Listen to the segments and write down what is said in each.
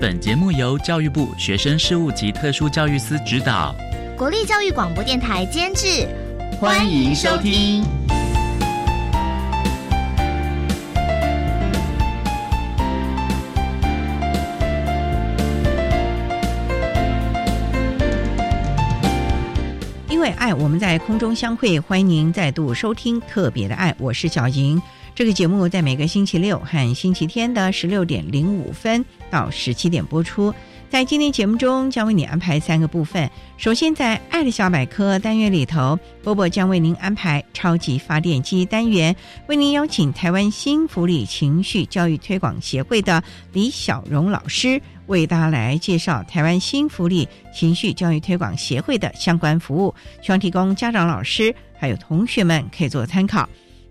本节目由教育部学生事务及特殊教育司指导，国立教育广播电台监制，欢迎收听。因为爱，我们在空中相会，欢迎您再度收听特别的爱，我是小莹。这个节目在每个星期六和星期天的十六点零五分到十七点播出。在今天节目中，将为你安排三个部分。首先，在“爱的小百科”单元里头，波波将为您安排“超级发电机”单元，为您邀请台湾新福利情绪教育推广协会的李小荣老师，为大家来介绍台湾新福利情绪教育推广协会的相关服务，希望提供家长、老师还有同学们可以做参考。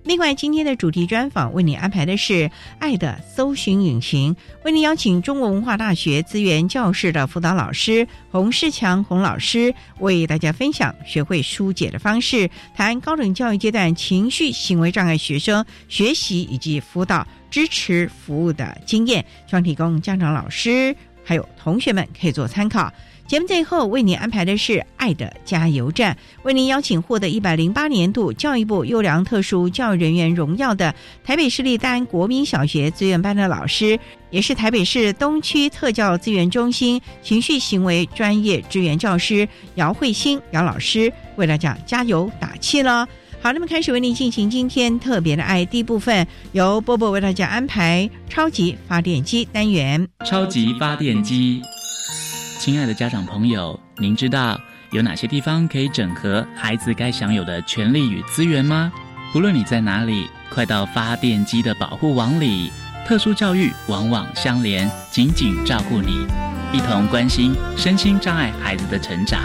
另外，今天的主题专访为你安排的是《爱的搜寻引擎》，为你邀请中国文化大学资源教室的辅导老师洪世强洪老师，为大家分享学会疏解的方式，谈高等教育阶段情绪行为障碍学生学习以及辅导支持服务的经验，希望提供家长、老师还有同学们可以做参考。节目最后为您安排的是“爱的加油站”，为您邀请获得一百零八年度教育部优良特殊教育人员荣耀的台北市立丹国民小学资源班的老师，也是台北市东区特教资源中心情绪行为专业支援教师姚慧欣姚老师，为大家加油打气了。好，那么开始为您进行今天特别的爱第一部分，由波波为大家安排超级发电机单元，超级发电机。亲爱的家长朋友，您知道有哪些地方可以整合孩子该享有的权利与资源吗？无论你在哪里，快到发电机的保护网里。特殊教育网网相连，紧紧照顾你，一同关心身心障碍孩子的成长。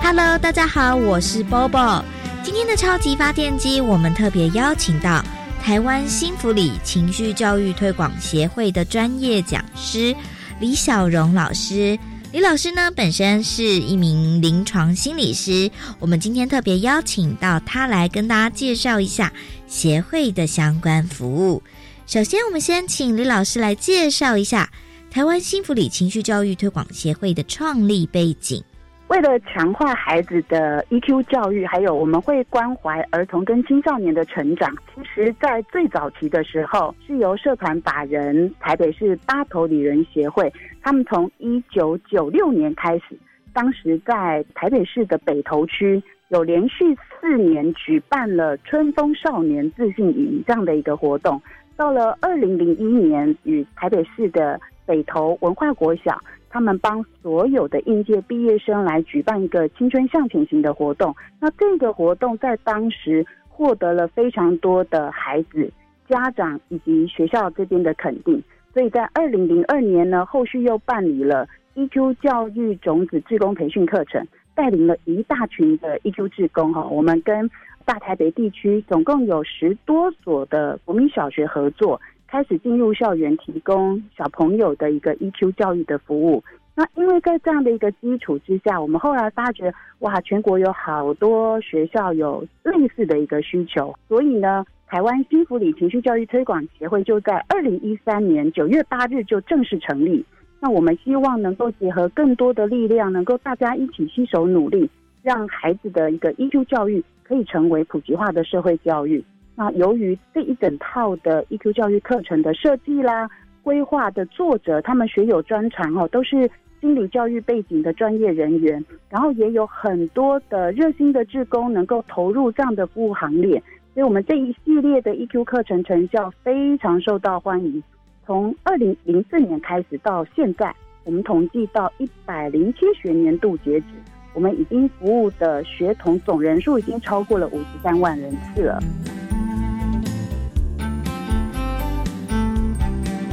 Hello，大家好，我是 Bobo。今天的超级发电机，我们特别邀请到。台湾新福里情绪教育推广协会的专业讲师李小荣老师，李老师呢本身是一名临床心理师，我们今天特别邀请到他来跟大家介绍一下协会的相关服务。首先，我们先请李老师来介绍一下台湾新福里情绪教育推广协会的创立背景。为了强化孩子的 EQ 教育，还有我们会关怀儿童跟青少年的成长。其实，在最早期的时候，是由社团法人台北市八头旅人协会，他们从一九九六年开始，当时在台北市的北投区有连续四年举办了春风少年自信营这样的一个活动。到了二零零一年，与台北市的北投文化国小。他们帮所有的应届毕业生来举办一个青春向前行的活动。那这个活动在当时获得了非常多的孩子、家长以及学校这边的肯定。所以在二零零二年呢，后续又办理了 EQ 教育种子志工培训课程，带领了一大群的 EQ 志工哈。我们跟大台北地区总共有十多所的国民小学合作。开始进入校园，提供小朋友的一个 EQ 教育的服务。那因为在这样的一个基础之下，我们后来发觉，哇，全国有好多学校有类似的一个需求，所以呢，台湾新福里情绪教育推广协会就在二零一三年九月八日就正式成立。那我们希望能够结合更多的力量，能够大家一起携手努力，让孩子的一个 EQ 教育可以成为普及化的社会教育。那由于这一整套的 EQ 教育课程的设计啦、规划的作者，他们学有专长哦，都是心理教育背景的专业人员，然后也有很多的热心的志工能够投入这样的服务行列，所以我们这一系列的 EQ 课程成效非常受到欢迎。从二零零四年开始到现在，我们统计到一百零七学年度截止，我们已经服务的学童总人数已经超过了五十三万人次了。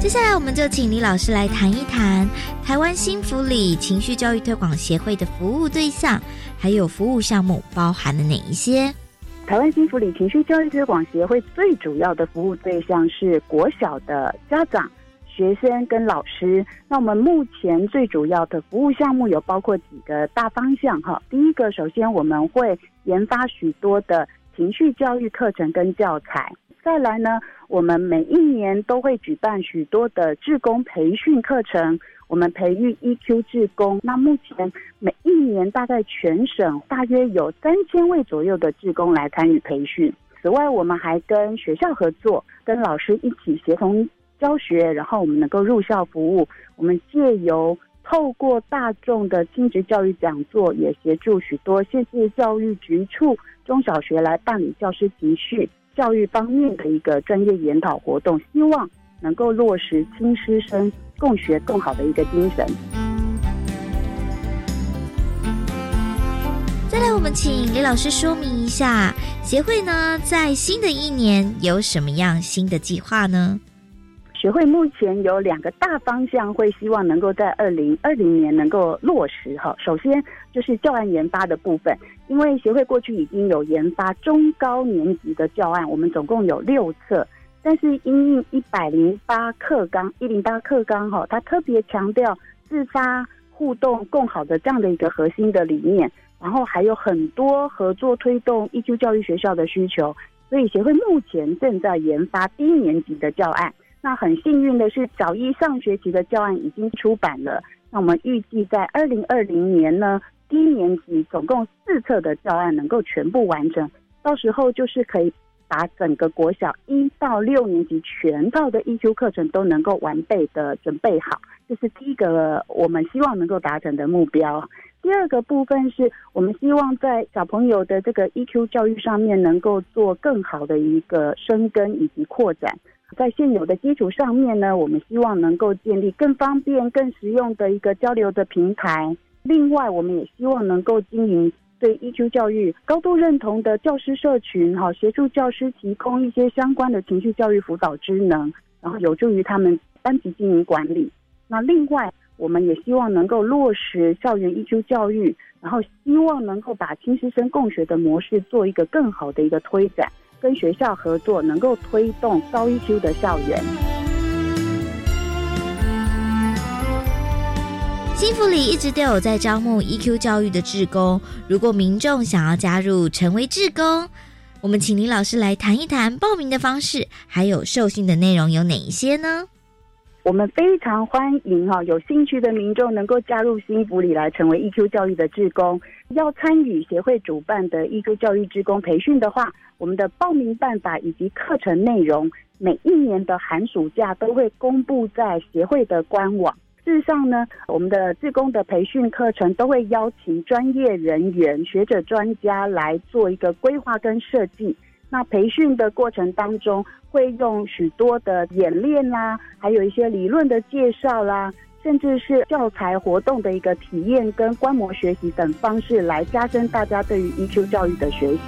接下来，我们就请李老师来谈一谈台湾新福里情绪教育推广协会的服务对象，还有服务项目包含了哪一些？台湾新福里情绪教育推广协会最主要的服务对象是国小的家长、学生跟老师。那我们目前最主要的服务项目有包括几个大方向哈。第一个，首先我们会研发许多的情绪教育课程跟教材。再来呢，我们每一年都会举办许多的志工培训课程，我们培育 EQ 志工。那目前每一年大概全省大约有三千位左右的志工来参与培训。此外，我们还跟学校合作，跟老师一起协同教学，然后我们能够入校服务。我们借由透过大众的亲职教育讲座，也协助许多县市教育局处中小学来办理教师集训。教育方面的一个专业研讨活动，希望能够落实亲师生共学更好的一个精神。再来，我们请李老师说明一下，协会呢在新的一年有什么样新的计划呢？学会目前有两个大方向，会希望能够在二零二零年能够落实哈。首先就是教案研发的部分，因为协会过去已经有研发中高年级的教案，我们总共有六册，但是因应一百零八课纲一零八课纲哈，它特别强调自发互动共好的这样的一个核心的理念，然后还有很多合作推动 EQ 教育学校的需求，所以协会目前正在研发低年级的教案。那很幸运的是，小一上学期的教案已经出版了。那我们预计在二零二零年呢，低年级总共四册的教案能够全部完成，到时候就是可以把整个国小一到六年级全套的 EQ 课程都能够完备的准备好，这是第一个我们希望能够达成的目标。第二个部分是我们希望在小朋友的这个 EQ 教育上面能够做更好的一个深耕以及扩展。在现有的基础上面呢，我们希望能够建立更方便、更实用的一个交流的平台。另外，我们也希望能够经营对 EQ 教育高度认同的教师社群，哈，协助教师提供一些相关的情绪教育辅导职能，然后有助于他们班级经营管理。那另外，我们也希望能够落实校园 EQ 教育，然后希望能够把亲师生共学的模式做一个更好的一个推展。跟学校合作，能够推动高 EQ 的校园。新福里一直都有在招募 EQ 教育的志工，如果民众想要加入成为志工，我们请林老师来谈一谈报名的方式，还有受训的内容有哪一些呢？我们非常欢迎哈，有兴趣的民众能够加入新福里来成为 EQ 教育的志工。要参与协会主办的 EQ 教育志工培训的话，我们的报名办法以及课程内容，每一年的寒暑假都会公布在协会的官网。事实上呢，我们的志工的培训课程都会邀请专业人员、学者、专家来做一个规划跟设计。那培训的过程当中，会用许多的演练啦，还有一些理论的介绍啦，甚至是教材活动的一个体验跟观摩学习等方式，来加深大家对于 EQ 教育的学习。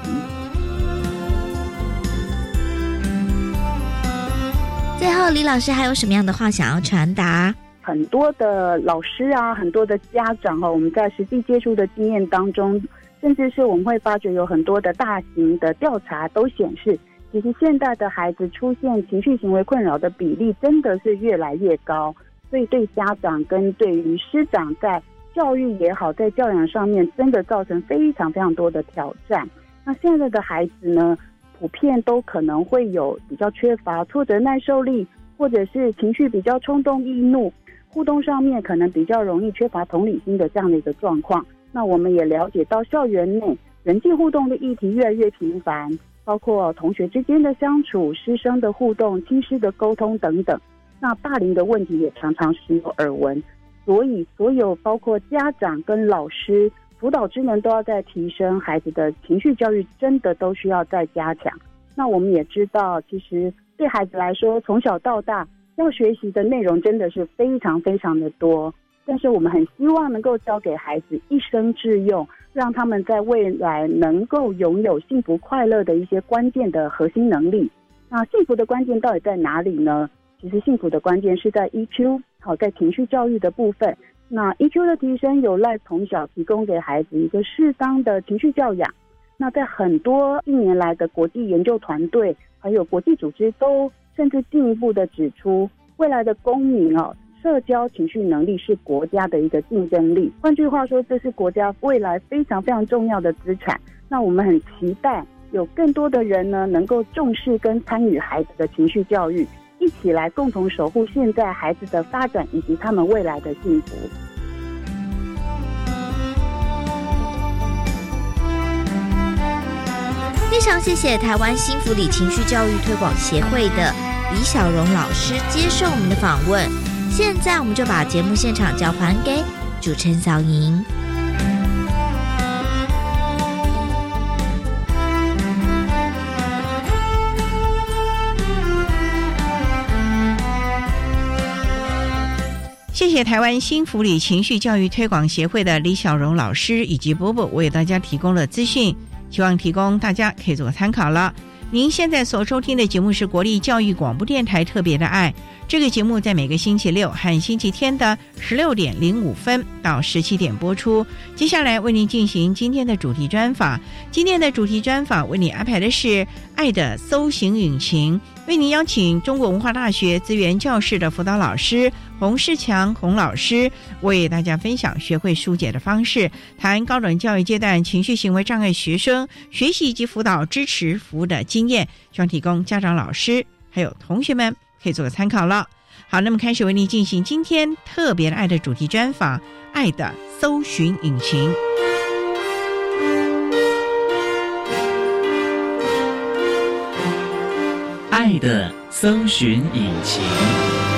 最后，李老师还有什么样的话想要传达？很多的老师啊，很多的家长哈，我们在实际接触的经验当中。甚至是我们会发觉有很多的大型的调查都显示，其实现在的孩子出现情绪行为困扰的比例真的是越来越高，所以对家长跟对于师长在教育也好，在教养上面真的造成非常非常多的挑战。那现在的孩子呢，普遍都可能会有比较缺乏挫折耐受力，或者是情绪比较冲动易怒，互动上面可能比较容易缺乏同理心的这样的一个状况。那我们也了解到，校园内人际互动的议题越来越频繁，包括同学之间的相处、师生的互动、亲师的沟通等等。那霸凌的问题也常常时有耳闻，所以所有包括家长跟老师辅导职能都要在提升，孩子的情绪教育真的都需要再加强。那我们也知道，其实对孩子来说，从小到大要学习的内容真的是非常非常的多，但是我们很希望能够教给孩子一生致用，让他们在未来能够拥有幸福快乐的一些关键的核心能力。那幸福的关键到底在哪里呢？其实幸福的关键是在 EQ，好，在情绪教育的部分。那 EQ 的提升有赖从小提供给孩子一个适当的情绪教养。那在很多近年来的国际研究团队，还有国际组织都甚至进一步的指出，未来的公民哦，社交情绪能力是国家的一个竞争力。换句话说，这是国家未来非常非常重要的资产。那我们很期待有更多的人呢，能够重视跟参与孩子的情绪教育。一起来共同守护现在孩子的发展以及他们未来的幸福。非常谢谢台湾新福里情绪教育推广协会的李小荣老师接受我们的访问。现在我们就把节目现场交还给主持人小莹。谢谢台湾新福里情绪教育推广协会的李小荣老师以及波波为大家提供了资讯，希望提供大家可以做个参考了。您现在所收听的节目是国立教育广播电台特别的爱。这个节目在每个星期六和星期天的十六点零五分到十七点播出。接下来为您进行今天的主题专访。今天的主题专访为您安排的是《爱的搜寻引擎》，为您邀请中国文化大学资源教室的辅导老师洪世强洪老师，为大家分享学会疏解的方式，谈高等教育阶段情绪行为障碍学生学习以及辅导支持服务的经验，希望提供家长、老师还有同学们。可以做个参考了。好，那么开始为您进行今天特别的爱的主题专访，《爱的搜寻引擎》。爱的搜寻引擎。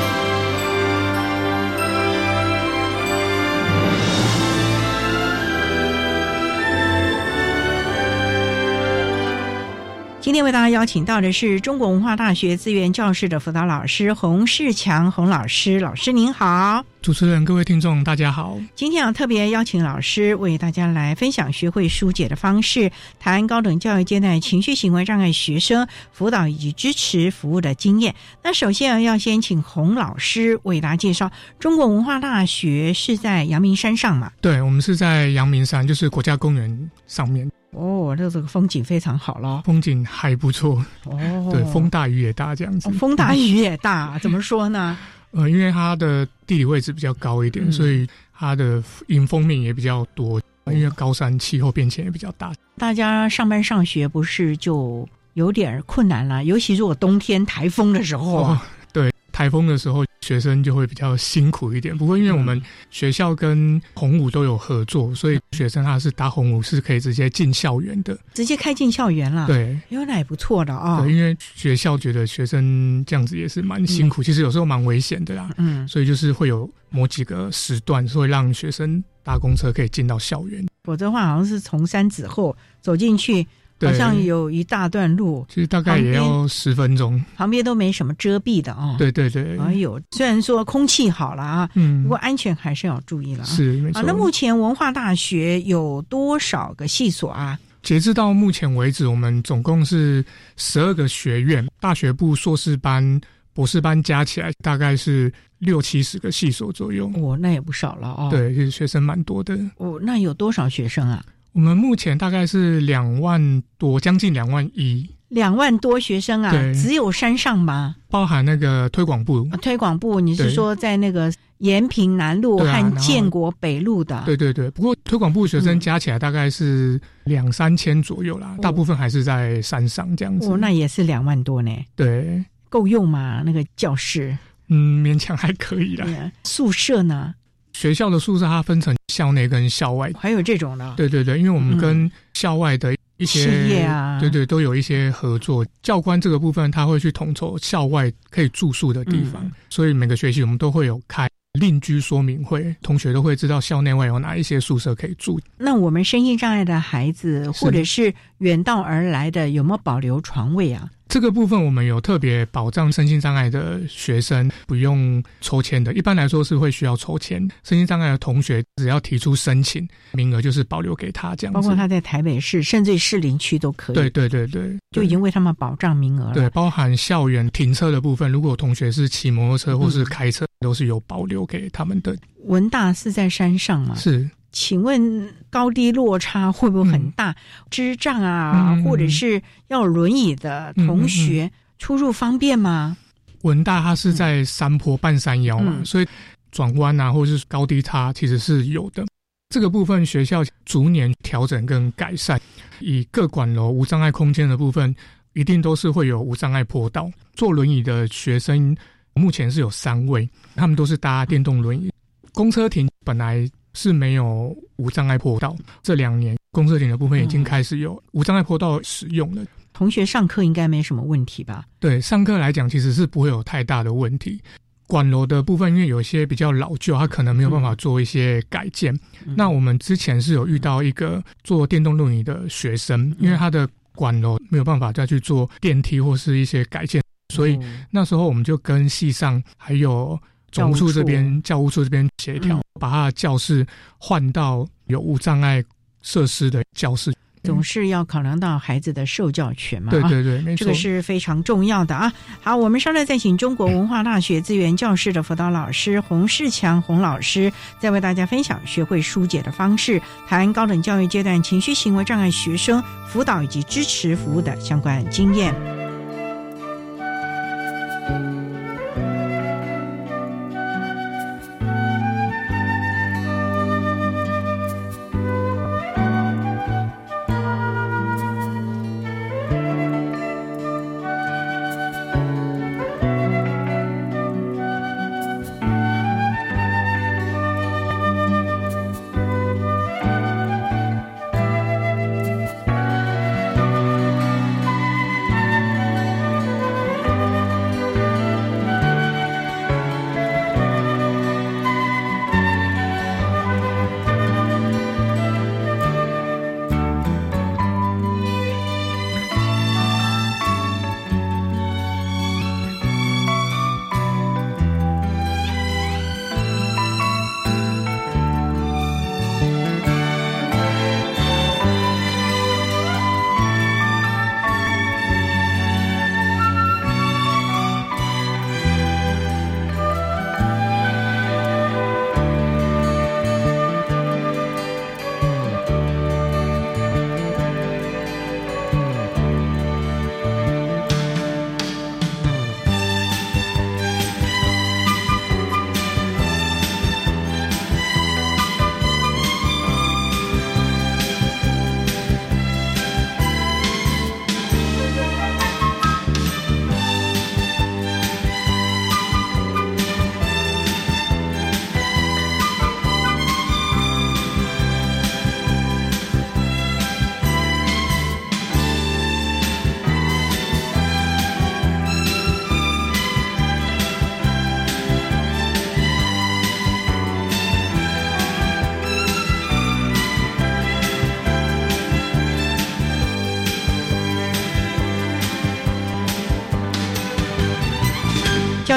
天为大家邀请到的是中国文化大学资源教室的辅导老师洪世强洪老师，老师您好，主持人各位听众大家好。今天要特别邀请老师为大家来分享学会疏解的方式，谈高等教育阶段情绪行为障碍学生辅导以及支持服务的经验。那首先要先请洪老师为大家介绍，中国文化大学是在阳明山上嘛？对，我们是在阳明山，就是国家公园上面。哦，那这个风景非常好了，风景还不错。哦，对，风大雨也大这样子。风大雨也大，怎么说呢？呃，因为它的地理位置比较高一点，所以它的迎风面也比较多。因为高山气候变迁也比较大，大家上班上学不是就有点困难了？尤其如果冬天台风的时候。对台风的时候，学生就会比较辛苦一点。不过，因为我们学校跟红武都有合作，所以学生他是搭红武是可以直接进校园的，直接开进校园了。对，因为那也不错的啊。对，因为学校觉得学生这样子也是蛮辛苦，其实有时候蛮危险的啦。嗯，所以就是会有某几个时段，会让学生搭公车可以进到校园。否则的话，好像是从山子后走进去。好像有一大段路，其实大概也要十分钟，旁边都没什么遮蔽的哦。对对对，哎呦，虽然说空气好了啊，嗯，不过安全还是要注意了。是没错。那目前文化大学有多少个系所啊？截至到目前为止，我们总共是十二个学院，大学部、硕士班、博士班加起来大概是六七十个系所左右。哦，那也不少了哦。对，其实学生蛮多的。哦，那有多少学生啊？我们目前大概是两万多，将近两万一。两万多学生啊，只有山上吗？包含那个推广部。推广部，你是说在那个延平南路和建国北路的？对对对。不过推广部学生加起来大概是两三千左右啦，大部分还是在山上这样子。哦，那也是两万多呢。对，够用吗？那个教室？嗯，勉强还可以啦。宿舍呢？学校的宿舍它分成校内跟校外，还有这种的。对对对，因为我们跟校外的一些事业啊，对对，都有一些合作。教官这个部分，他会去统筹校外可以住宿的地方，所以每个学期我们都会有开邻居说明会，同学都会知道校内外有哪一些宿舍可以住。那我们身心障碍的孩子，或者是远道而来的，有没有保留床位啊？这个部分我们有特别保障身心障碍的学生不用抽签的，一般来说是会需要抽签。身心障碍的同学只要提出申请，名额就是保留给他这样。包括他在台北市，甚至士林区都可以。对对对对，就已经为他们保障名额了。对，包含校园停车的部分，如果同学是骑摩托车或是开车，都是有保留给他们的。文大是在山上吗？是。请问高低落差会不会很大？智障啊，或者是要轮椅的同学出入方便吗？文大它是在山坡半山腰嘛，所以转弯啊，或者是高低差其实是有的。这个部分学校逐年调整跟改善，以各管楼无障碍空间的部分，一定都是会有无障碍坡道。坐轮椅的学生目前是有三位，他们都是搭电动轮椅。公车亭本来。是没有无障碍坡道，这两年公车亭的部分已经开始有无障碍坡道使用了。同学上课应该没什么问题吧？对，上课来讲其实是不会有太大的问题。管楼的部分，因为有些比较老旧，它可能没有办法做一些改建。那我们之前是有遇到一个做电动轮椅的学生，因为他的管楼没有办法再去做电梯或是一些改建，所以那时候我们就跟系上还有。总务处这边、教务处这边协调，把他的教室换到有无障碍设施的教室。总是要考量到孩子的受教权嘛？对对对，没错，这个是非常重要的啊。好，我们稍后再请中国文化大学资源教室的辅导老师洪世强洪老师，再为大家分享学会疏解的方式，谈高等教育阶段情绪行为障碍学生辅导以及支持服务的相关经验。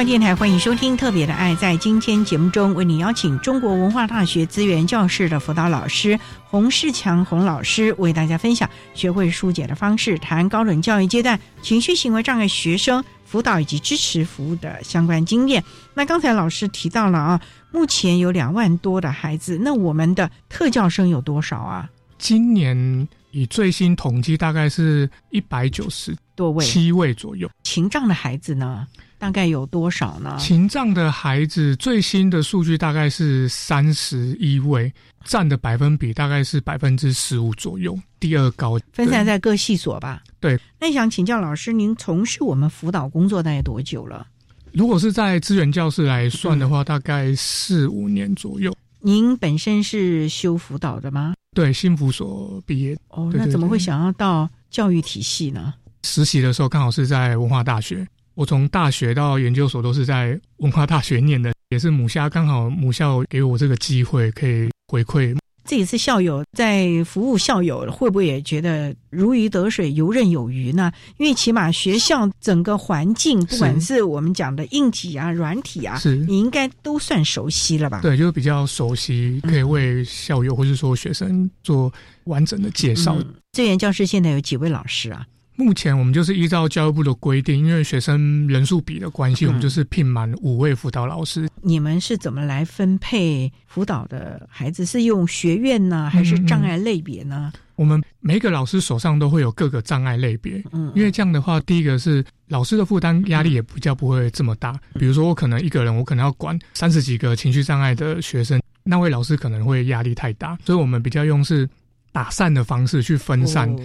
电台欢迎收听《特别的爱》。在今天节目中，为你邀请中国文化大学资源教室的辅导老师洪世强洪老师，为大家分享学会疏解的方式，谈高等教育阶段情绪行为障碍学生辅导以及支持服务的相关经验。那刚才老师提到了啊，目前有两万多的孩子，那我们的特教生有多少啊？今年以最新统计，大概是一百九十多位，七位左右。情障的孩子呢？大概有多少呢？情障的孩子最新的数据大概是三十一位，占的百分比大概是百分之十五左右，第二高。分散在各系所吧。对。那想请教老师，您从事我们辅导工作大概多久了？如果是在资源教室来算的话，大概四五年左右。您本身是修辅导的吗？对，新辅所毕业。哦，那怎么会想要到教育体系呢？实习的时候刚好是在文化大学，我从大学到研究所都是在文化大学念的，也是母校刚好母校给我这个机会可以回馈。这也是校友在服务校友，会不会也觉得如鱼得水、游刃有余呢？因为起码学校整个环境，不管是我们讲的硬体啊、软体啊，是你应该都算熟悉了吧？对，就是比较熟悉，可以为校友或是说学生做完整的介绍。资源教室现在有几位老师啊？目前我们就是依照教育部的规定，因为学生人数比的关系，我们就是聘满五位辅导老师。你们是怎么来分配辅导的孩子？是用学院呢，还是障碍类别呢？我们每个老师手上都会有各个障碍类别，嗯，因为这样的话，第一个是老师的负担压力也比较不会这么大。比如说，我可能一个人，我可能要管三十几个情绪障碍的学生，那位老师可能会压力太大，所以我们比较用是打散的方式去分散。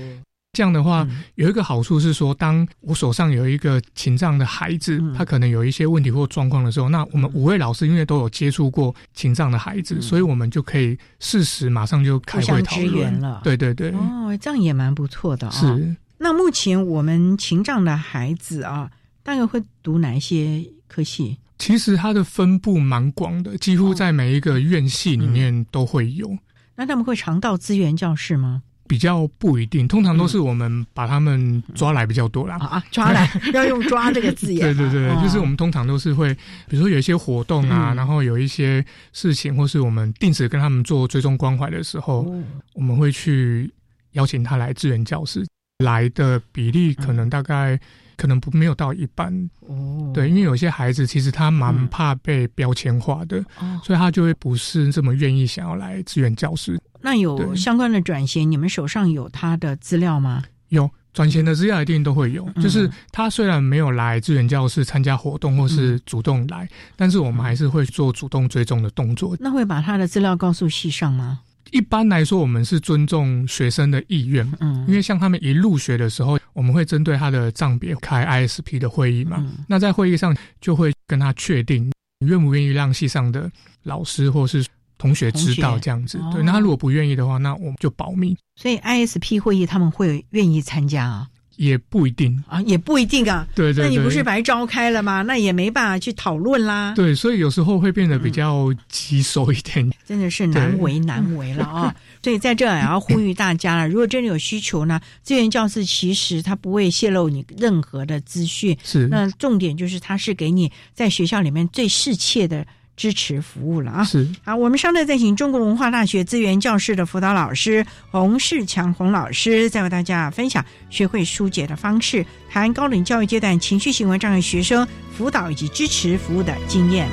这样的话，有一个好处是说，当我手上有一个情障的孩子，他可能有一些问题或状况的时候，那我们五位老师因为都有接触过情障的孩子，所以我们就可以适时马上就开会讨论了。对对对，哦，这样也蛮不错的啊。是。那目前我们情障的孩子啊，大概会读哪一些科系？其实它的分布蛮广的，几乎在每一个院系里面都会有。那他们会常到资源教室吗？比较不一定，通常都是我们把他们抓来比较多啦。啊，抓来 要用“抓”这个字眼。对对对，就是我们通常都是会，比如说有一些活动啊，然后有一些事情，或是我们定时跟他们做追踪关怀的时候，我们会去邀请他来支援教室。来的比例可能大概可能不没有到一半。哦，对，因为有些孩子其实他蛮怕被标签化的，所以他就会不是这么愿意想要来支援教室。那有相关的转衔，你们手上有他的资料吗？有转衔的资料一定都会有。就是他虽然没有来支援教室参加活动，或是主动来，但是我们还是会做主动追踪的动作。那会把他的资料告诉系上吗？一般来说，我们是尊重学生的意愿。嗯，因为像他们一入学的时候，我们会针对他的账别开 ISP 的会议嘛。那在会议上就会跟他确定，你愿不愿意让系上的老师或是。同学知道这样子，对。那他如果不愿意的话，那我们就保密。所以 ISP 会议他们会愿意参加啊？也不一定啊，也不一定啊。对对，那你不是白召开了吗？那也没办法去讨论啦。对，所以有时候会变得比较棘手一点，真的是难为难为了啊。所以在这也要呼吁大家了，如果真的有需求呢，资源教室其实它不会泄露你任何的资讯。是，那重点就是它是给你在学校里面最适切的。支持服务了啊！是好，我们稍后再请中国文化大学资源教室的辅导老师洪世强洪老师，再为大家分享学会疏解的方式，谈高等教育阶段情绪行为障碍学生辅导以及支持服务的经验。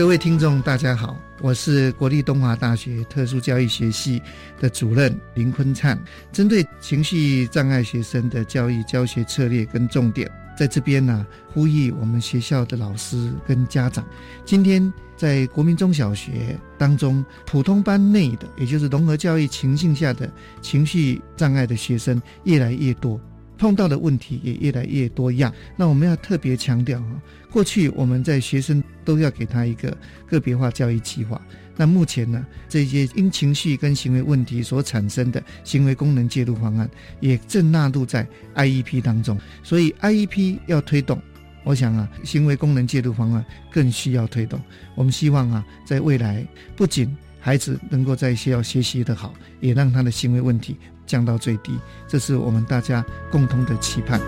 各位听众，大家好，我是国立东华大学特殊教育学系的主任林坤灿。针对情绪障碍学生的教育教学策略跟重点，在这边呢，呼吁我们学校的老师跟家长。今天在国民中小学当中，普通班内的，也就是融合教育情境下的情绪障碍的学生越来越多。碰到的问题也越来越多样，那我们要特别强调哈，过去我们在学生都要给他一个个别化教育计划，那目前呢，这些因情绪跟行为问题所产生的行为功能介入方案，也正纳入在 IEP 当中，所以 IEP 要推动，我想啊，行为功能介入方案更需要推动。我们希望啊，在未来不仅孩子能够在学校学习的好，也让他的行为问题。降到最低，这是我们大家共同的期盼。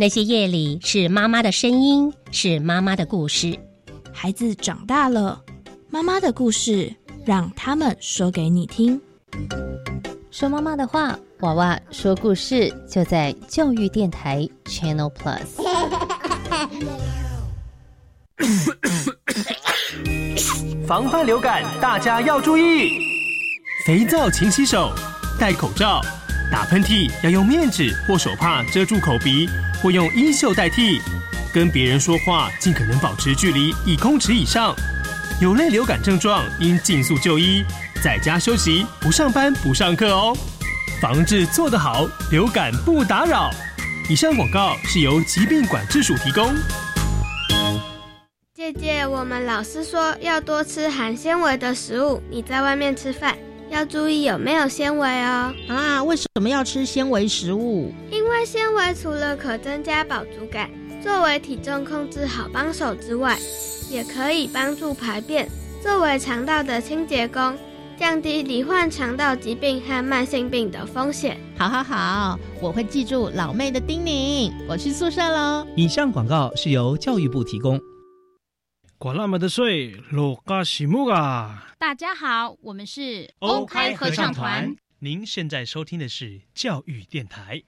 那些夜里是妈妈的声音，是妈妈的故事。孩子长大了，妈妈的故事让他们说给你听。说妈妈的话，娃娃说故事，就在教育电台 Channel Plus。防范流感，大家要注意：肥皂勤洗手，戴口罩，打喷嚏要用面纸或手帕遮住口鼻，或用衣袖代替。跟别人说话尽可能保持距离一公尺以上。有类流感症状应尽速就医，在家休息，不上班不上课哦。防治做得好，流感不打扰。以上广告是由疾病管制署提供。姐姐，我们老师说要多吃含纤维的食物。你在外面吃饭要注意有没有纤维哦。啊，为什么要吃纤维食物？因为纤维除了可增加饱足感，作为体重控制好帮手之外，也可以帮助排便，作为肠道的清洁工，降低罹患肠道疾病和慢性病的风险。好好好，我会记住老妹的叮咛。我去宿舍喽。以上广告是由教育部提供。管那么的水，落嘎西木啊！大家好，我们是欧开合唱团。您现在收听的是教育电台。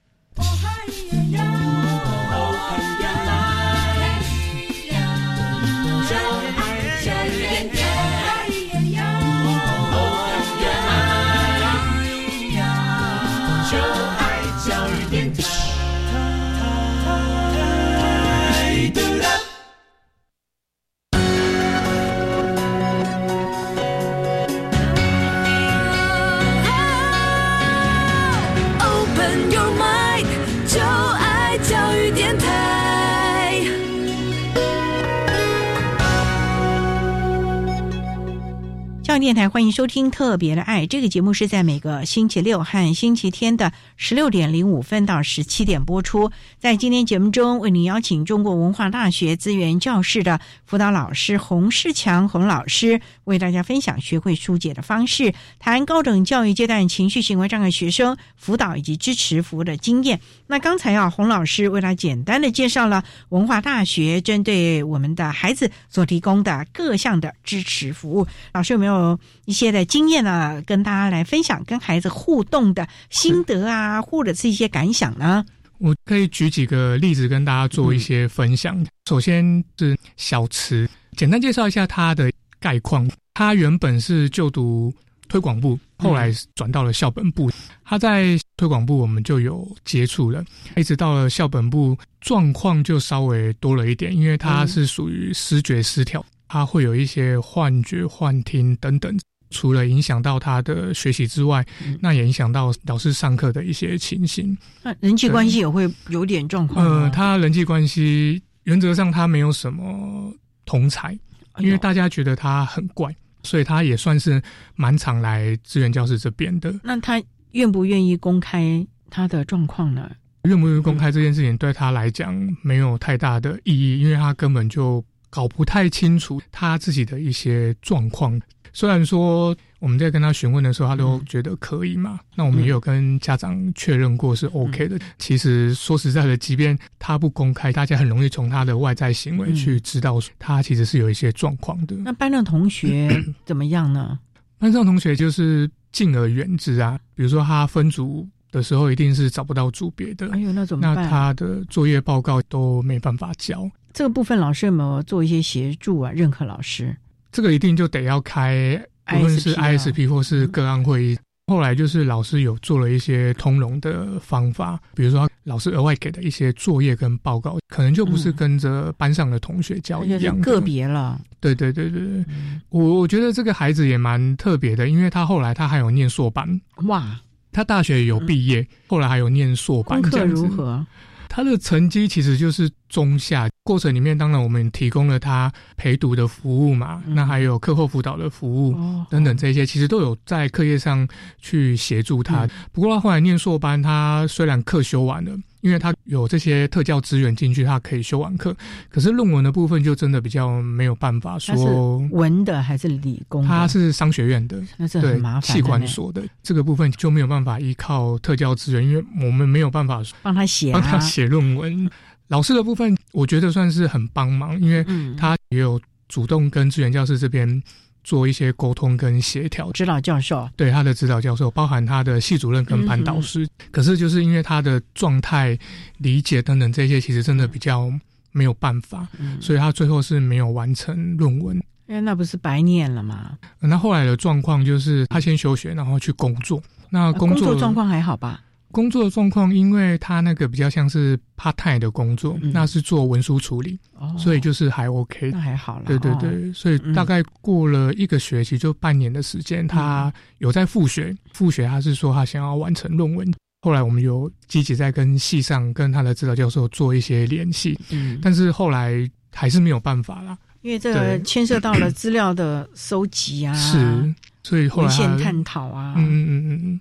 电台欢迎收听《特别的爱》这个节目，是在每个星期六和星期天的十六点零五分到十七点播出。在今天节目中，为您邀请中国文化大学资源教室的辅导老师洪世强洪老师，为大家分享学会疏解的方式，谈高等教育阶段情绪行为障碍学生辅导以及支持服务的经验。那刚才啊，洪老师为他简单的介绍了文化大学针对我们的孩子所提供的各项的支持服务。老师有没有？一些的经验呢，跟大家来分享跟孩子互动的心得啊，或者是一些感想呢。我可以举几个例子跟大家做一些分享。首先是小池，简单介绍一下他的概况。他原本是就读推广部，后来转到了校本部。他在推广部我们就有接触了，一直到了校本部，状况就稍微多了一点，因为他是属于视觉失调。他会有一些幻觉、幻听等等，除了影响到他的学习之外，那也影响到老师上课的一些情形。那人际关系也会有点状况。呃，他人际关系原则上他没有什么同才，因为大家觉得他很怪，所以他也算是蛮常来资源教室这边的。那他愿不愿意公开他的状况呢？愿不愿意公开这件事情对他来讲没有太大的意义，因为他根本就。搞不太清楚他自己的一些状况，虽然说我们在跟他询问的时候，他都觉得可以嘛。那我们也有跟家长确认过是 OK 的。其实说实在的，即便他不公开，大家很容易从他的外在行为去知道他其实是有一些状况的。那班上同学 怎么样呢？班上同学就是敬而远之啊。比如说他分组的时候，一定是找不到组别的。哎呦，那怎么办？那他的作业报告都没办法交。这个部分老师有没有做一些协助啊？任何老师，这个一定就得要开，无论是 ISP 或是个案会议。后来就是老师有做了一些通融的方法，比如说老师额外给的一些作业跟报告，可能就不是跟着班上的同学教一样，个别了。对对对对对，我我觉得这个孩子也蛮特别的，因为他后来他还有念硕班，哇，他大学有毕业，后来还有念硕班，功课如何？他的成绩其实就是中下，过程里面当然我们提供了他陪读的服务嘛，那还有课后辅导的服务哦。等等这些，其实都有在课业上去协助他。不过他后来念硕班，他虽然课修完了，因为他有这些特教资源进去，他可以修完课。可是论文的部分就真的比较没有办法说文的还是理工，他是商学院的，那是很麻烦。气管所的这个部分就没有办法依靠特教资源，因为我们没有办法帮他写帮他写论文。老师的部分，我觉得算是很帮忙，因为他也有主动跟资源教室这边。做一些沟通跟协调，指导教授对他的指导教授，包含他的系主任跟班导师。可是就是因为他的状态、理解等等这些，其实真的比较没有办法，所以他最后是没有完成论文。哎，那不是白念了吗？那后来的状况就是他先休学，然后去工作。那工作状况还好吧？工作的状况，因为他那个比较像是 part time 的工作，那是做文书处理，所以就是还 OK，那还好啦。对对对，所以大概过了一个学期，就半年的时间，他有在复学。复学，他是说他想要完成论文。后来我们有积极在跟系上跟他的指导教授做一些联系，嗯，但是后来还是没有办法啦，因为这个牵涉到了资料的收集啊，是，所以后来线探讨啊，嗯嗯嗯嗯。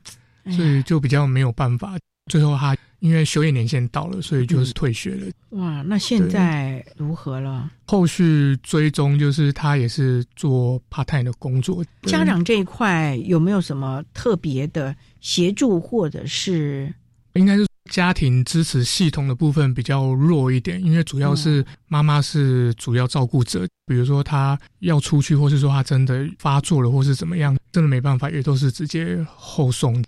所以就比较没有办法，最后他因为休业年限到了，所以就是退学了。哇，那现在如何了？后续追踪就是他也是做 part time 的工作。家长这一块有没有什么特别的协助，或者是应该是家庭支持系统的部分比较弱一点，因为主要是妈妈是主要照顾者。比如说他要出去，或是说他真的发作了，或是怎么样，真的没办法，也都是直接后送。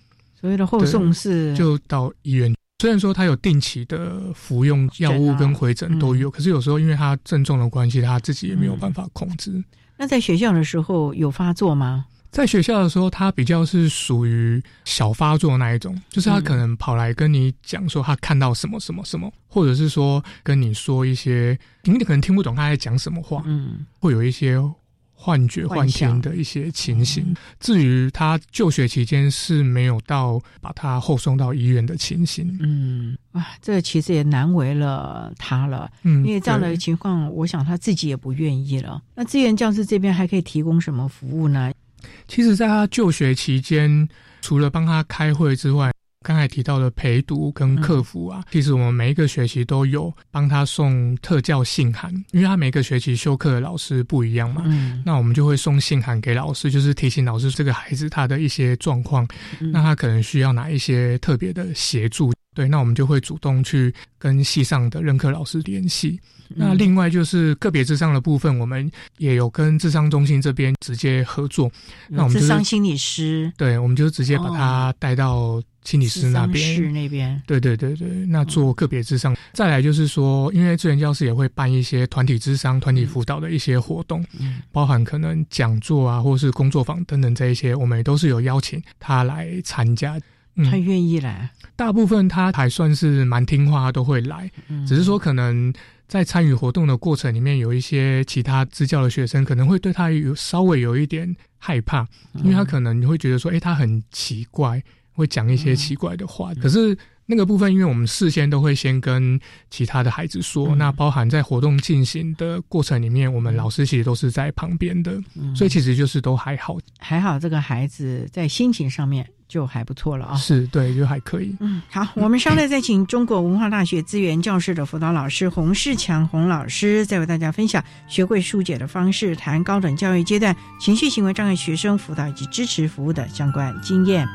所谓的后送是就到医院，虽然说他有定期的服用药物跟回诊都有，可是有时候因为他症状的关系，他自己也没有办法控制。那在学校的时候有发作吗？在学校的时候，他比较是属于小发作那一种，就是他可能跑来跟你讲说他看到什么什么什么，或者是说跟你说一些你可能听不懂他在讲什么话，嗯，会有一些。幻觉、幻听的一些情形。至于他就学期间是没有到把他后送到医院的情形。嗯，啊，这其实也难为了他了。嗯，因为这样的情况，我想他自己也不愿意了。那资源教师这边还可以提供什么服务呢？其实，在他就学期间，除了帮他开会之外，刚才提到的陪读跟客服啊，其实我们每一个学期都有帮他送特教信函，因为他每个学期修课的老师不一样嘛，那我们就会送信函给老师，就是提醒老师这个孩子他的一些状况，那他可能需要哪一些特别的协助，对，那我们就会主动去跟系上的任课老师联系。那另外就是个别智商的部分，我们也有跟智商中心这边直接合作，那我们智商心理师，对，我们就直接把他带到。心理师那边，那边，对对对对，那做个别智商。再来就是说，因为资源教师也会办一些团体智商、团体辅导的一些活动，包含可能讲座啊，或是工作坊等等这一些，我们也都是有邀请他来参加。他愿意来，大部分他还算是蛮听话，都会来。只是说可能在参与活动的过程里面，有一些其他支教的学生可能会对他有稍微有一点害怕，因为他可能你会觉得说，哎，他很奇怪。会讲一些奇怪的话，可是那个部分，因为我们事先都会先跟其他的孩子说，那包含在活动进行的过程里面，我们老师其实都是在旁边的，所以其实就是都还好，还好这个孩子在心情上面就还不错了啊，是对，就还可以。嗯，好，我们稍后再请中国文化大学资源教室的辅导老师洪世强洪老师，再为大家分享学会疏解的方式，谈高等教育阶段情绪行为障碍学生辅导以及支持服务的相关经验。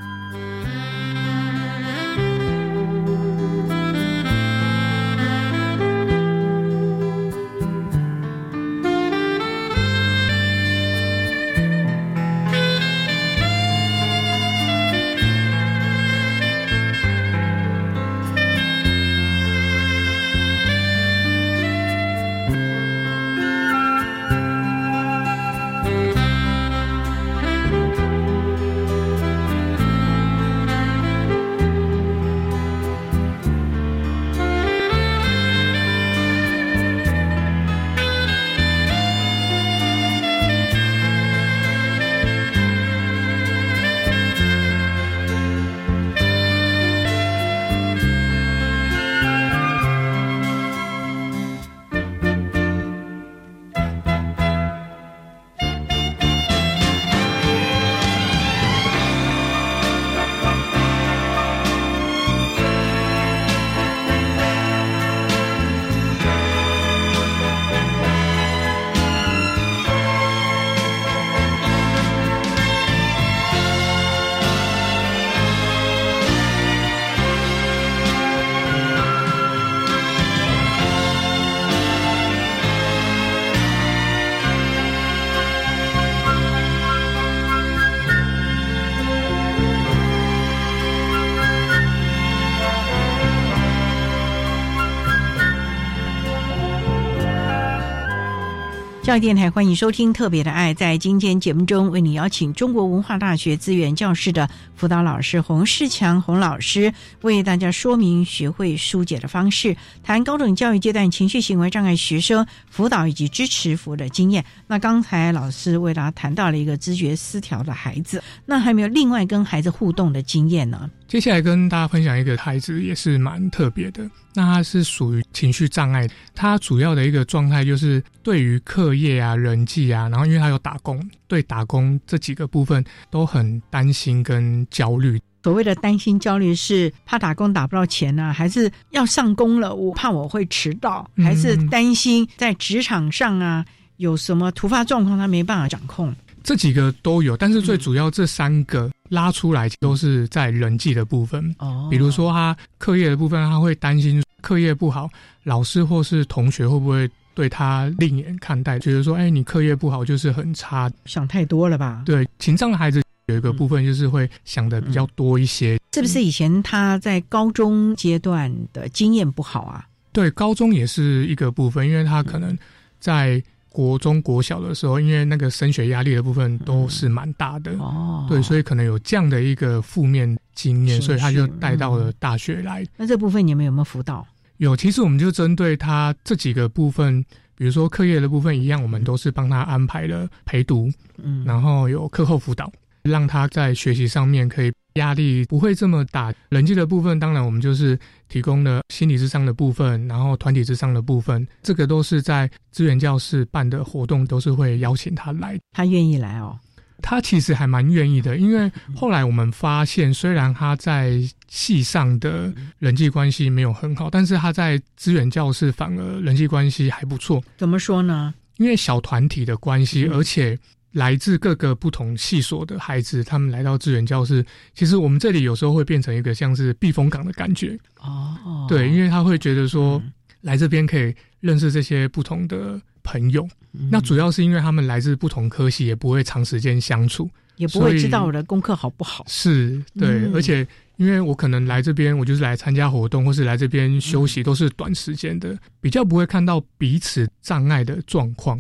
教育电台欢迎收听《特别的爱》。在今天节目中，为你邀请中国文化大学资源教室的辅导老师洪世强洪老师，为大家说明学会疏解的方式，谈高等教育阶段情绪行为障碍学生辅导以及支持服务的经验。那刚才老师为大家谈到了一个知觉失调的孩子，那还没有另外跟孩子互动的经验呢？接下来跟大家分享一个孩子，也是蛮特别的。那他是属于情绪障碍，他主要的一个状态就是对于课业啊、人际啊，然后因为他有打工，对打工这几个部分都很担心跟焦虑。所谓的担心焦虑，是怕打工打不到钱呢，还是要上工了，我怕我会迟到，还是担心在职场上啊有什么突发状况，他没办法掌控？这几个都有，但是最主要这三个拉出来都是在人际的部分。哦，比如说他课业的部分，他会担心课业不好，老师或是同学会不会对他另眼看待，觉得说，哎，你课业不好就是很差，想太多了吧？对，情商的孩子有一个部分就是会想的比较多一些。是不是以前他在高中阶段的经验不好啊？对，高中也是一个部分，因为他可能在。国中、国小的时候，因为那个升学压力的部分都是蛮大的，哦，对，所以可能有这样的一个负面经验，所以他就带到了大学来。那这部分你们有没有辅导？有，其实我们就针对他这几个部分，比如说课业的部分一样，我们都是帮他安排了陪读，嗯，然后有课后辅导，让他在学习上面可以。压力不会这么大，人际的部分当然我们就是提供了心理智商的部分，然后团体智商的部分，这个都是在资源教室办的活动，都是会邀请他来。他愿意来哦，他其实还蛮愿意的，因为后来我们发现，虽然他在系上的人际关系没有很好，但是他在资源教室反而人际关系还不错。怎么说呢？因为小团体的关系，而且。来自各个不同系所的孩子，他们来到资源教室，其实我们这里有时候会变成一个像是避风港的感觉哦。对，因为他会觉得说，来这边可以认识这些不同的朋友。那主要是因为他们来自不同科系，也不会长时间相处，也不会知道我的功课好不好。是对，而且因为我可能来这边，我就是来参加活动，或是来这边休息，都是短时间的，比较不会看到彼此障碍的状况，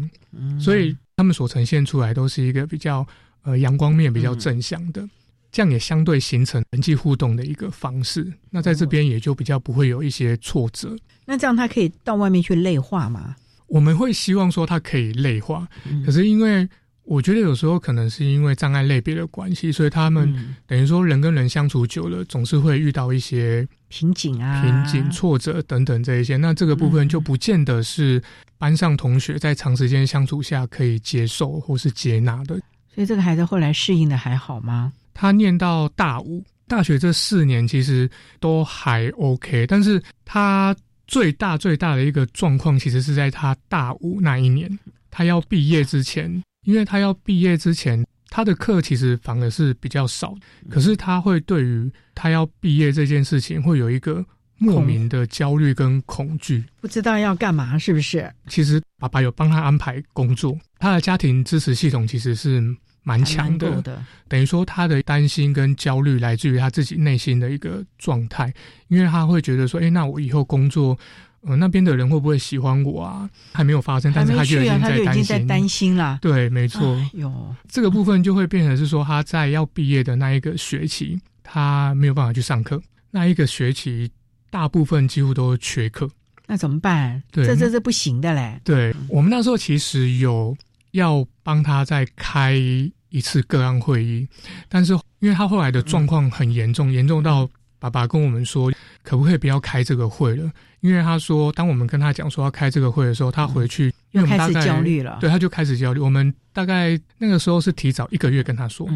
所以。他们所呈现出来都是一个比较呃阳光面、比较正向的，这样也相对形成人际互动的一个方式。那在这边也就比较不会有一些挫折。那这样他可以到外面去内化吗？我们会希望说他可以内化，可是因为我觉得有时候可能是因为障碍类别的关系，所以他们等于说人跟人相处久了，总是会遇到一些瓶颈啊、瓶颈、挫折等等这一些。那这个部分就不见得是。班上同学在长时间相处下可以接受或是接纳的，所以这个孩子后来适应的还好吗？他念到大五，大学这四年其实都还 OK，但是他最大最大的一个状况，其实是在他大五那一年，他要毕业之前，因为他要毕业之前，他的课其实反而是比较少，可是他会对于他要毕业这件事情会有一个。莫名的焦虑跟恐惧，不知道要干嘛，是不是？其实爸爸有帮他安排工作，他的家庭支持系统其实是蛮强的。等于说他的担心跟焦虑来自于他自己内心的一个状态，因为他会觉得说，哎，那我以后工作，呃，那边的人会不会喜欢我啊？还没有发生，但是他就已经在担心，担心了。对，没错。有这个部分就会变成是说，他在要毕业的那一个学期，他没有办法去上课，那一个学期。大部分几乎都缺课，那怎么办？这这这不行的嘞。对我们那时候其实有要帮他再开一次个案会议，但是因为他后来的状况很严重，严重到爸爸跟我们说，可不可以不要开这个会了？因为他说，当我们跟他讲说要开这个会的时候，他回去又开始焦虑了。对，他就开始焦虑。我们大概那个时候是提早一个月跟他说，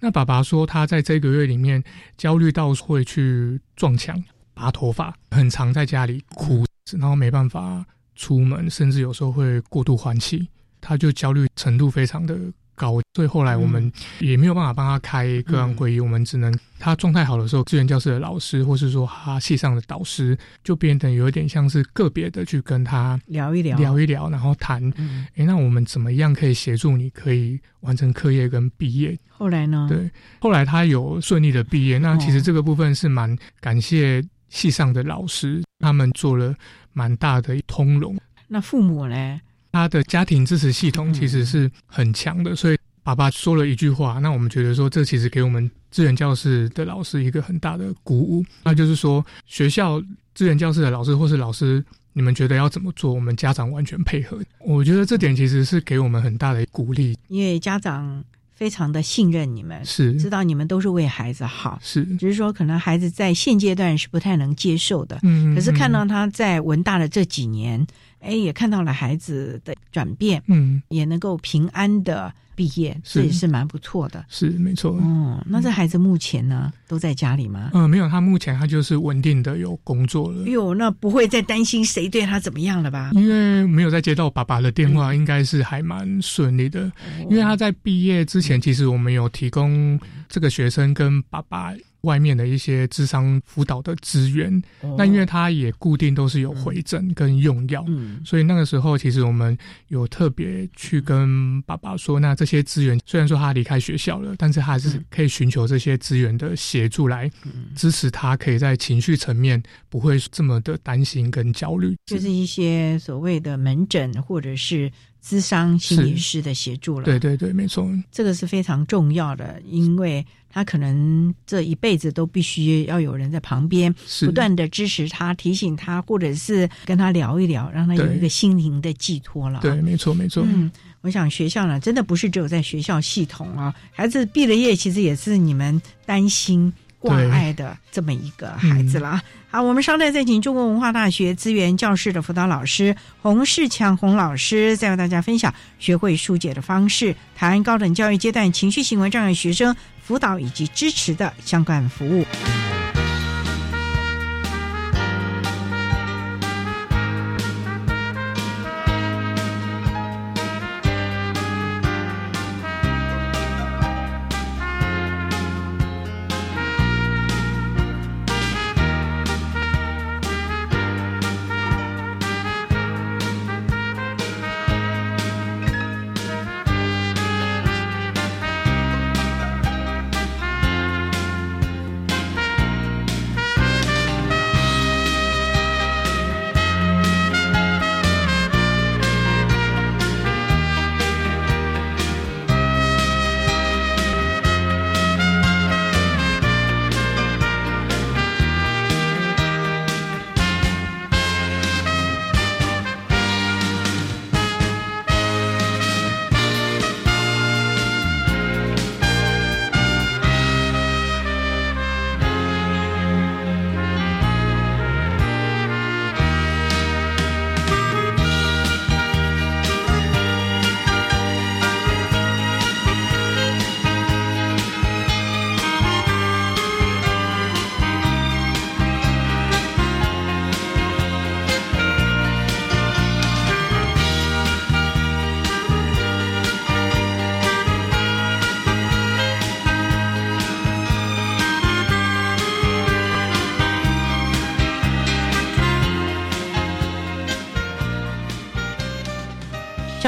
那爸爸说他在这个月里面焦虑到会去撞墙。拔头发，很常在家里哭，然后没办法出门，甚至有时候会过度换气，他就焦虑程度非常的高。所以后来我们也没有办法帮他开个案会议，我们只能他状态好的时候，资源教室的老师或是说他系上的导师，就变得有一点像是个别的去跟他聊一聊，聊一聊，然后谈，哎，那我们怎么样可以协助你，可以完成课业跟毕业？后来呢？对，后来他有顺利的毕业。那其实这个部分是蛮感谢。系上的老师，他们做了蛮大的通融。那父母呢？他的家庭支持系统其实是很强的，所以爸爸说了一句话，那我们觉得说这其实给我们资源教室的老师一个很大的鼓舞，那就是说学校资源教室的老师或是老师，你们觉得要怎么做，我们家长完全配合。我觉得这点其实是给我们很大的鼓励，因为家长。非常的信任你们，是。知道你们都是为孩子好，是。只是说可能孩子在现阶段是不太能接受的，嗯，可是看到他在文大的这几年，哎，也看到了孩子的转变，嗯，也能够平安的。毕业这也是蛮不错的，是没错。哦，那这孩子目前呢都在家里吗？嗯，没有，他目前他就是稳定的有工作了。哟，那不会再担心谁对他怎么样了吧？因为没有再接到爸爸的电话，应该是还蛮顺利的。因为他在毕业之前，其实我们有提供这个学生跟爸爸。外面的一些智商辅导的资源，那因为他也固定都是有回诊跟用药，嗯所以那个时候其实我们有特别去跟爸爸说，那这些资源虽然说他离开学校了，但是他还是可以寻求这些资源的协助来支持他，可以在情绪层面不会这么的担心跟焦虑，就是一些所谓的门诊或者是。咨商心理师的协助了，对对对，没错，这个是非常重要的，因为他可能这一辈子都必须要有人在旁边，不断的支持他、提醒他，或者是跟他聊一聊，让他有一个心灵的寄托了。对，没错，没错。嗯，我想学校呢，真的不是只有在学校系统啊，孩子毕了业，其实也是你们担心。挂碍的这么一个孩子了好，我们稍待再请中国文化大学资源教室的辅导老师洪世强洪老师，再为大家分享学会疏解的方式，谈高等教育阶段情绪行为障碍学生辅导以及支持的相关服务。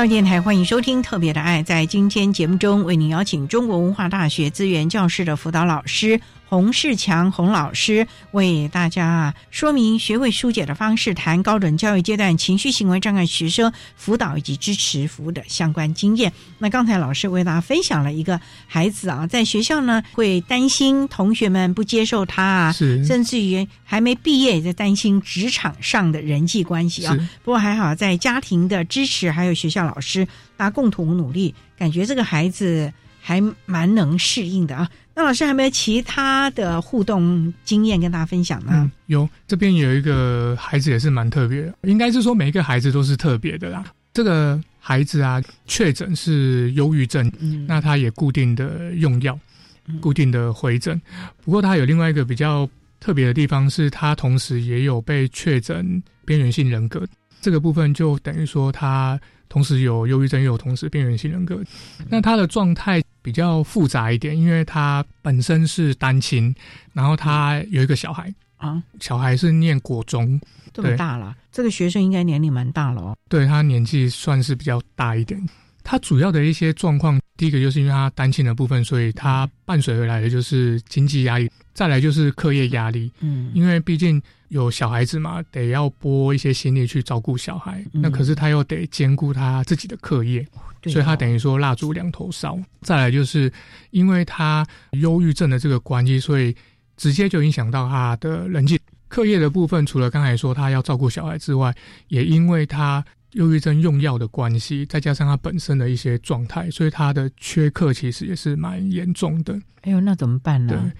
电台欢迎收听《特别的爱》。在今天节目中，为您邀请中国文化大学资源教室的辅导老师洪世强洪老师，为大家啊说明学会疏解的方式，谈高等教育阶段情绪行为障碍学生辅导以及支持服务的相关经验。那刚才老师为大家分享了一个孩子啊，在学校呢会担心同学们不接受他啊，甚至于还没毕业也在担心职场上的人际关系啊。不过还好，在家庭的支持还有学校。老师，大家共同努力，感觉这个孩子还蛮能适应的啊。那老师还没有其他的互动经验跟大家分享呢？有，这边有一个孩子也是蛮特别的，应该是说每一个孩子都是特别的啦。这个孩子啊，确诊是忧郁症，那他也固定的用药，固定的回诊。不过他有另外一个比较特别的地方，是他同时也有被确诊边缘性人格。这个部分就等于说他。同时有忧郁症，又有同时边缘性人格，那他的状态比较复杂一点，因为他本身是单亲，然后他有一个小孩啊，小孩是念国中，这么大了，这个学生应该年龄蛮大了哦。对他年纪算是比较大一点。他主要的一些状况，第一个就是因为他单亲的部分，所以他伴随而来的就是经济压力，再来就是课业压力。嗯，因为毕竟有小孩子嘛，得要拨一些心力去照顾小孩，那可是他又得兼顾他自己的课业，所以他等于说蜡烛两头烧。再来就是因为他忧郁症的这个关系，所以直接就影响到他的人际课业的部分。除了刚才说他要照顾小孩之外，也因为他。忧郁症用药的关系，再加上他本身的一些状态，所以他的缺课其实也是蛮严重的。哎呦，那怎么办呢？对，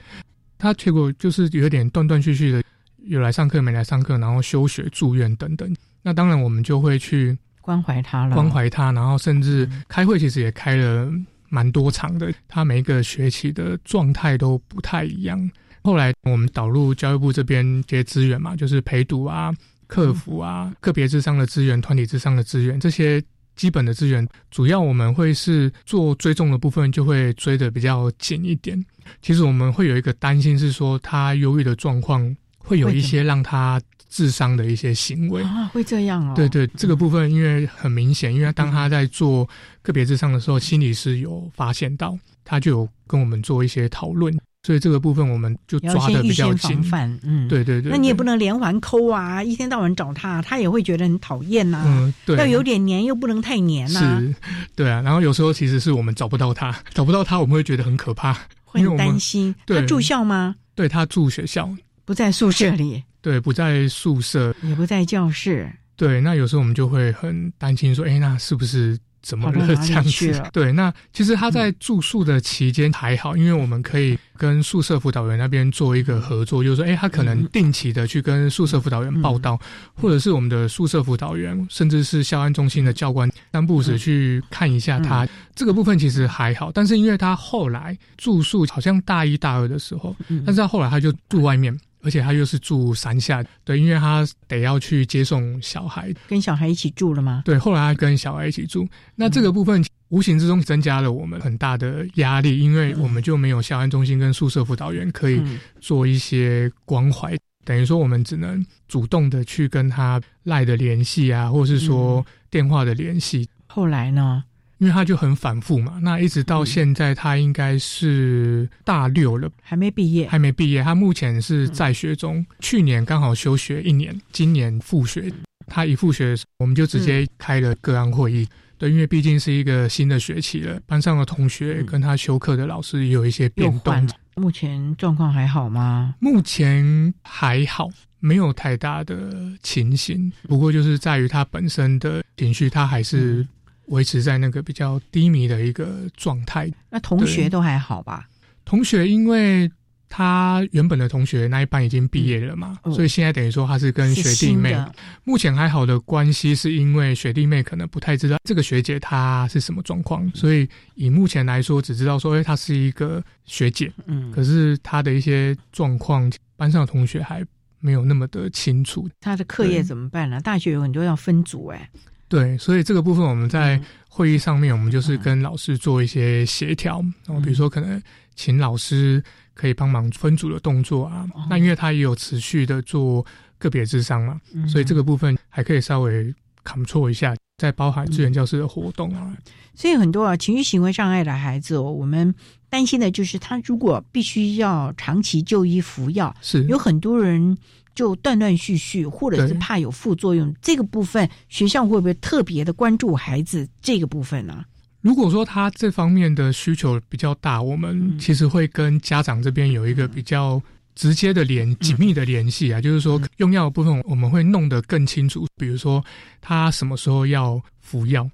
他结果就是有点断断续续的，有来上课没来上课，然后休学、住院等等。那当然，我们就会去关怀他了，关怀他，然后甚至开会，其实也开了蛮多场的。他每一个学期的状态都不太一样。后来我们导入教育部这边这些资源嘛，就是陪读啊。客服啊，个别智商的资源、团体智商的资源，这些基本的资源，主要我们会是做追踪的部分，就会追的比较紧一点。其实我们会有一个担心，是说他忧郁的状况会有一些让他智商的一些行为啊，会这样哦。对对，这个部分因为很明显，因为当他在做个别智商的时候，心理师有发现到，他就有跟我们做一些讨论。所以这个部分我们就抓的比较紧，嗯，对对对。那你也不能连环抠啊，一天到晚找他，他也会觉得很讨厌呐。嗯，对。要有点黏，又不能太黏呐。是，对啊。然后有时候其实是我们找不到他，找不到他，我们会觉得很可怕，会担心。他住校吗？对他住学校，不在宿舍里。对，不在宿舍，也不在教室。对，那有时候我们就会很担心，说，哎，那是不是？怎么了这样子？对，那其实他在住宿的期间还好，因为我们可以跟宿舍辅导员那边做一个合作，就是说，哎，他可能定期的去跟宿舍辅导员报道，或者是我们的宿舍辅导员，甚至是校安中心的教官三步时去看一下他这个部分，其实还好。但是因为他后来住宿好像大一大二的时候，但是他后来他就住外面。而且他又是住山下，对，因为他得要去接送小孩，跟小孩一起住了吗？对，后来他跟小孩一起住，那这个部分无形之中增加了我们很大的压力，因为我们就没有校安中心跟宿舍辅导员可以做一些关怀，等于说我们只能主动的去跟他赖的联系啊，或是说电话的联系。后来呢？因为他就很反复嘛，那一直到现在，他应该是大六了，还没毕业，还没毕业。他目前是在学中，去年刚好休学一年，今年复学。他一复学，我们就直接开了个案会议。对，因为毕竟是一个新的学期了，班上的同学跟他修课的老师也有一些变动。目前状况还好吗？目前还好，没有太大的情形。不过就是在于他本身的情绪，他还是。维持在那个比较低迷的一个状态。那同学都还好吧？同学，因为他原本的同学那一班已经毕业了嘛，所以现在等于说他是跟学弟妹。目前还好的关系，是因为学弟妹可能不太知道这个学姐她是什么状况，所以以目前来说，只知道说，哎，她是一个学姐。嗯，可是她的一些状况，班上的同学还没有那么的清楚。她的课业怎么办呢？大学有很多要分组，哎。对，所以这个部分我们在会议上面，我们就是跟老师做一些协调，然后比如说可能请老师可以帮忙分组的动作啊。那因为他也有持续的做个别智商嘛，所以这个部分还可以稍微 control 一下，在包含资源教师的活动啊。所以很多啊情绪行为障碍的孩子，哦，我们担心的就是他如果必须要长期就医服药，是有很多人。就断断续续，或者是怕有副作用，这个部分学校会不会特别的关注孩子这个部分呢？如果说他这方面的需求比较大，我们其实会跟家长这边有一个比较直接的联紧密的联系啊，就是说用药的部分我们会弄得更清楚，比如说他什么时候要服药。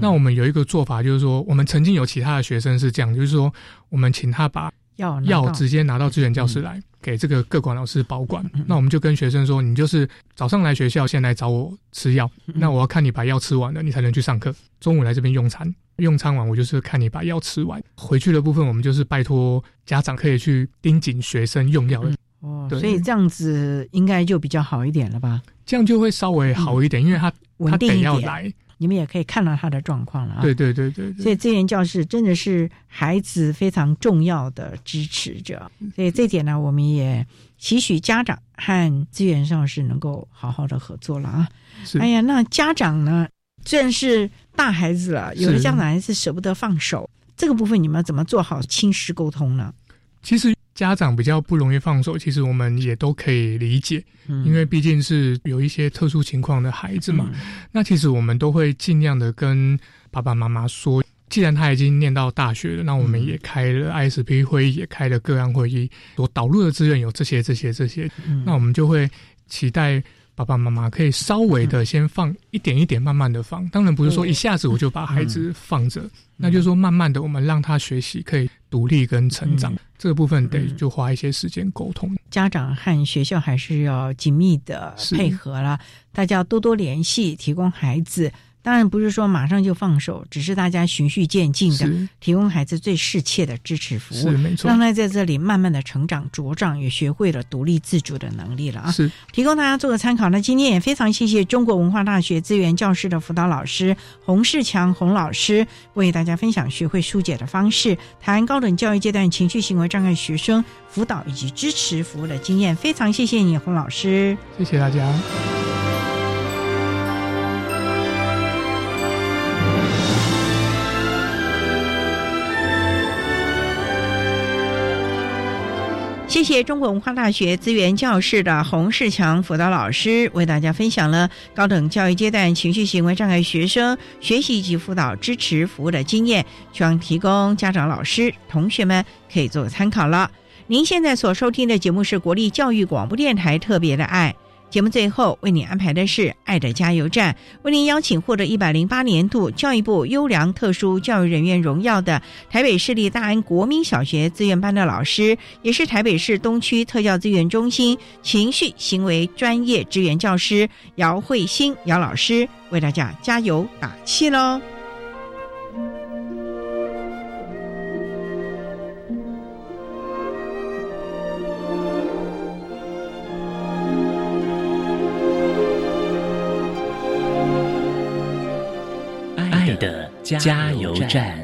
那我们有一个做法，就是说我们曾经有其他的学生是这样，就是说我们请他把药药直接拿到资源教室来。给这个各管老师保管，那我们就跟学生说，你就是早上来学校，先来找我吃药，那我要看你把药吃完了，你才能去上课。中午来这边用餐，用餐完我就是看你把药吃完。回去的部分，我们就是拜托家长可以去盯紧学生用药的。哦，所以这样子应该就比较好一点了吧？这样就会稍微好一点，因为他他得要来。你们也可以看到他的状况了啊！对对对对，所以资源教室真的是孩子非常重要的支持者。所以这点呢，我们也期许家长和资源上是能够好好的合作了啊！哎呀，那家长呢，虽然是大孩子了，有的家长还是舍不得放手。这个部分你们怎么做好亲师沟通呢？其实家长比较不容易放手，其实我们也都可以理解，因为毕竟是有一些特殊情况的孩子嘛。那其实我们都会尽量的跟爸爸妈妈说，既然他已经念到大学了，那我们也开了 ISP 会议，也开了个案会议，所导入的资源有这些、这些、这些，那我们就会期待。爸爸妈妈可以稍微的先放一点一点，慢慢的放。当然不是说一下子我就把孩子放着，那就是说慢慢的我们让他学习，可以独立跟成长。这个部分得就花一些时间沟通。家长和学校还是要紧密的配合啦，大家多多联系，提供孩子。当然不是说马上就放手，只是大家循序渐进的提供孩子最适切的支持服务，让他在这里慢慢的成长茁壮，也学会了独立自主的能力了啊！是提供大家做个参考。那今天也非常谢谢中国文化大学资源教师的辅导老师洪世强洪老师为大家分享学会疏解的方式，谈高等教育阶段情绪行为障碍学生辅导以及支持服务的经验。非常谢谢你，洪老师，谢谢大家。谢谢中国文化大学资源教室的洪世强辅导老师为大家分享了高等教育阶段情绪行为障碍学生学习及辅导支持服务的经验，希望提供家长、老师、同学们可以做个参考了。您现在所收听的节目是国立教育广播电台特别的爱。节目最后为您安排的是“爱的加油站”，为您邀请获得一百零八年度教育部优良特殊教育人员荣耀的台北市立大安国民小学资源班的老师，也是台北市东区特教资源中心情绪行为专业支援教师姚慧欣姚老师，为大家加油打气喽！加油站。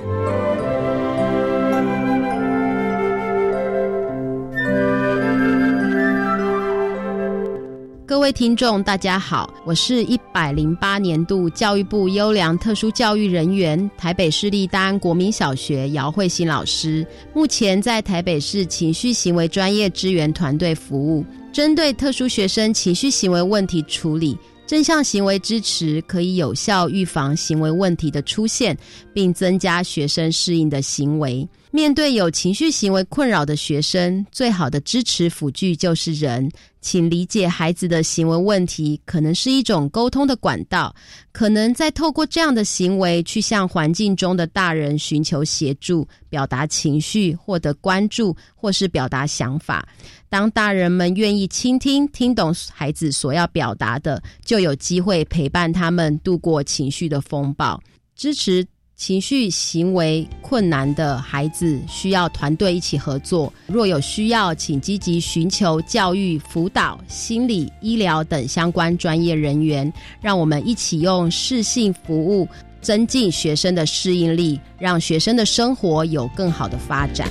各位听众，大家好，我是一百零八年度教育部优良特殊教育人员，台北市立大安国民小学姚慧欣老师，目前在台北市情绪行为专业支援团队服务，针对特殊学生情绪行为问题处理。正向行为支持可以有效预防行为问题的出现，并增加学生适应的行为。面对有情绪行为困扰的学生，最好的支持辅具就是人。请理解孩子的行为问题，可能是一种沟通的管道，可能在透过这样的行为去向环境中的大人寻求协助，表达情绪，获得关注，或是表达想法。当大人们愿意倾听、听懂孩子所要表达的，就有机会陪伴他们度过情绪的风暴，支持。情绪行为困难的孩子需要团队一起合作。若有需要，请积极寻求教育辅导、心理、医疗等相关专业人员。让我们一起用适性服务，增进学生的适应力，让学生的生活有更好的发展。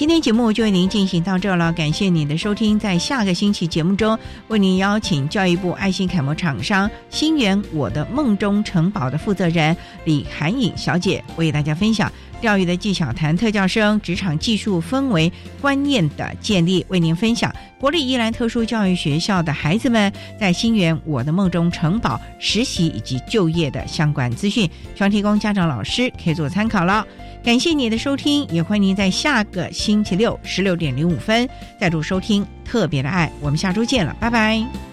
今天节目就为您进行到这了，感谢您的收听。在下个星期节目中，为您邀请教育部爱心楷模厂商新源我的梦中城堡的负责人李涵颖小姐，为大家分享钓鱼的技巧，谈特教生职场技术氛围观念的建立，为您分享国立宜兰特殊教育学校的孩子们在新源我的梦中城堡实习以及就业的相关资讯，希望提供家长老师可以做参考了。感谢你的收听，也欢迎您在下个星期六十六点零五分再度收听特别的爱。我们下周见了，拜拜。